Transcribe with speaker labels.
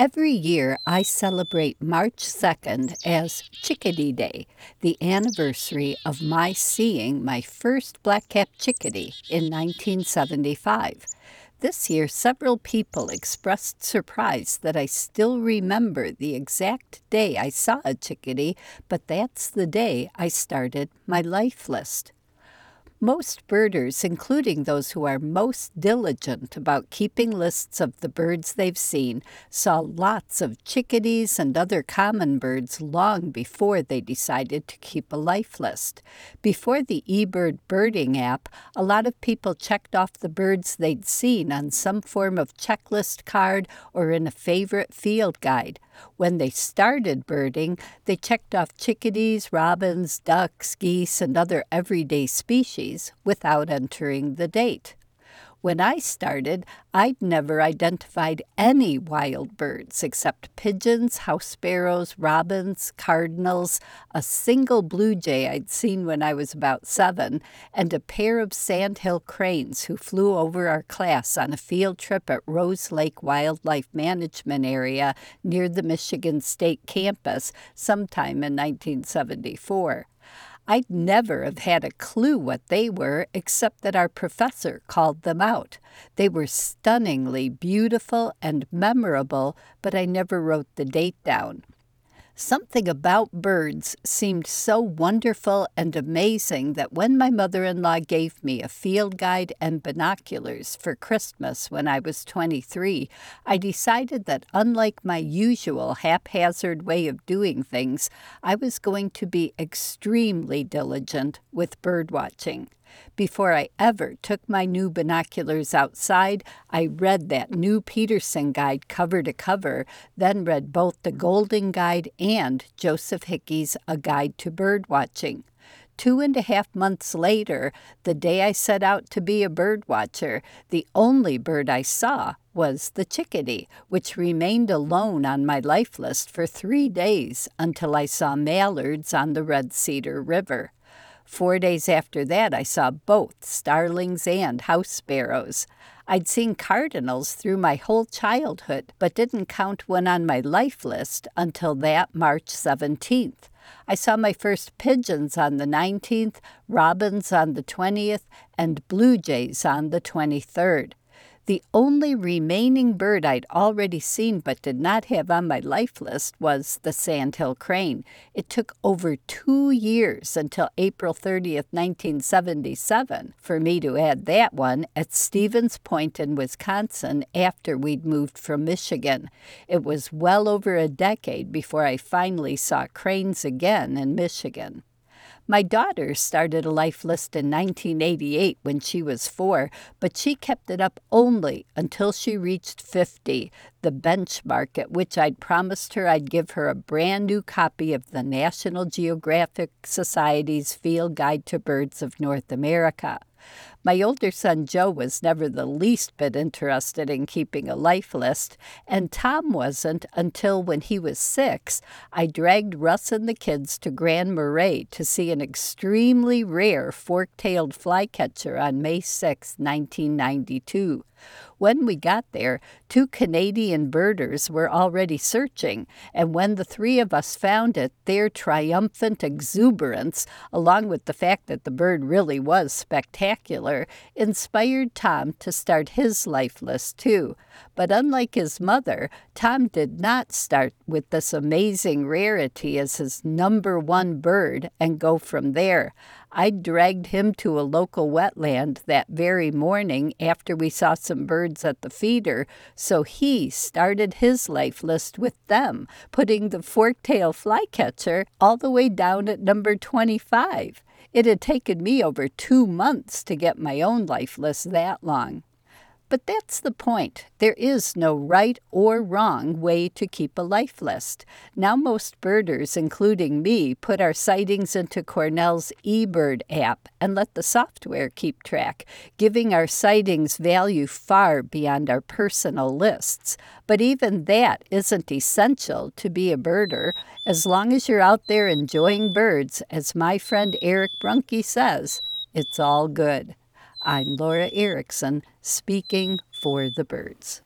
Speaker 1: Every year, I celebrate March 2nd as Chickadee Day, the anniversary of my seeing my first black capped chickadee in 1975. This year, several people expressed surprise that I still remember the exact day I saw a chickadee, but that's the day I started my life list. Most birders, including those who are most diligent about keeping lists of the birds they've seen, saw lots of chickadees and other common birds long before they decided to keep a life list. Before the eBird birding app, a lot of people checked off the birds they'd seen on some form of checklist card or in a favorite field guide. When they started birding, they checked off chickadees, robins, ducks, geese, and other everyday species without entering the date. When I started, I'd never identified any wild birds except pigeons, house sparrows, robins, cardinals, a single blue jay I'd seen when I was about seven, and a pair of sandhill cranes who flew over our class on a field trip at Rose Lake Wildlife Management Area near the Michigan State campus sometime in 1974. I'd never have had a clue what they were except that our professor called them out. They were stunningly beautiful and memorable, but I never wrote the date down. Something about birds seemed so wonderful and amazing that when my mother in law gave me a field guide and binoculars for Christmas when I was 23, I decided that unlike my usual haphazard way of doing things, I was going to be extremely diligent with bird watching. Before I ever took my new binoculars outside, I read that new Peterson guide cover to cover, then read both the Golden Guide and Joseph Hickey's A Guide to Bird Watching. Two and a half months later, the day I set out to be a bird watcher, the only bird I saw was the chickadee, which remained alone on my life list for three days until I saw mallards on the Red Cedar River. Four days after that, I saw both starlings and house sparrows. I'd seen cardinals through my whole childhood, but didn't count one on my life list until that March 17th. I saw my first pigeons on the 19th, robins on the 20th, and blue jays on the 23rd. The only remaining bird I'd already seen but did not have on my life list was the sandhill crane. It took over two years until April 30th, 1977, for me to add that one at Stevens Point in Wisconsin after we'd moved from Michigan. It was well over a decade before I finally saw cranes again in Michigan. My daughter started a life list in 1988 when she was four, but she kept it up only until she reached 50, the benchmark at which I'd promised her I'd give her a brand new copy of the National Geographic Society's Field Guide to Birds of North America. My older son Joe was never the least bit interested in keeping a life list, and Tom wasn't until when he was six, I dragged Russ and the kids to Grand Marais to see an extremely rare fork tailed flycatcher on May 6, 1992. When we got there, two Canadian birders were already searching, and when the three of us found it, their triumphant exuberance, along with the fact that the bird really was spectacular, inspired Tom to start his life list too. But unlike his mother, Tom did not start with this amazing rarity as his number one bird and go from there. I dragged him to a local wetland that very morning after we saw some birds at the feeder, so he started his life list with them, putting the fork-tail flycatcher all the way down at number 25. It had taken me over two months to get my own life list that long. But that's the point. There is no right or wrong way to keep a life list. Now, most birders, including me, put our sightings into Cornell's eBird app and let the software keep track, giving our sightings value far beyond our personal lists. But even that isn't essential to be a birder. As long as you're out there enjoying birds, as my friend Erik Bruhnke says, it's all good. I'm Laura Erickson, speaking for the birds.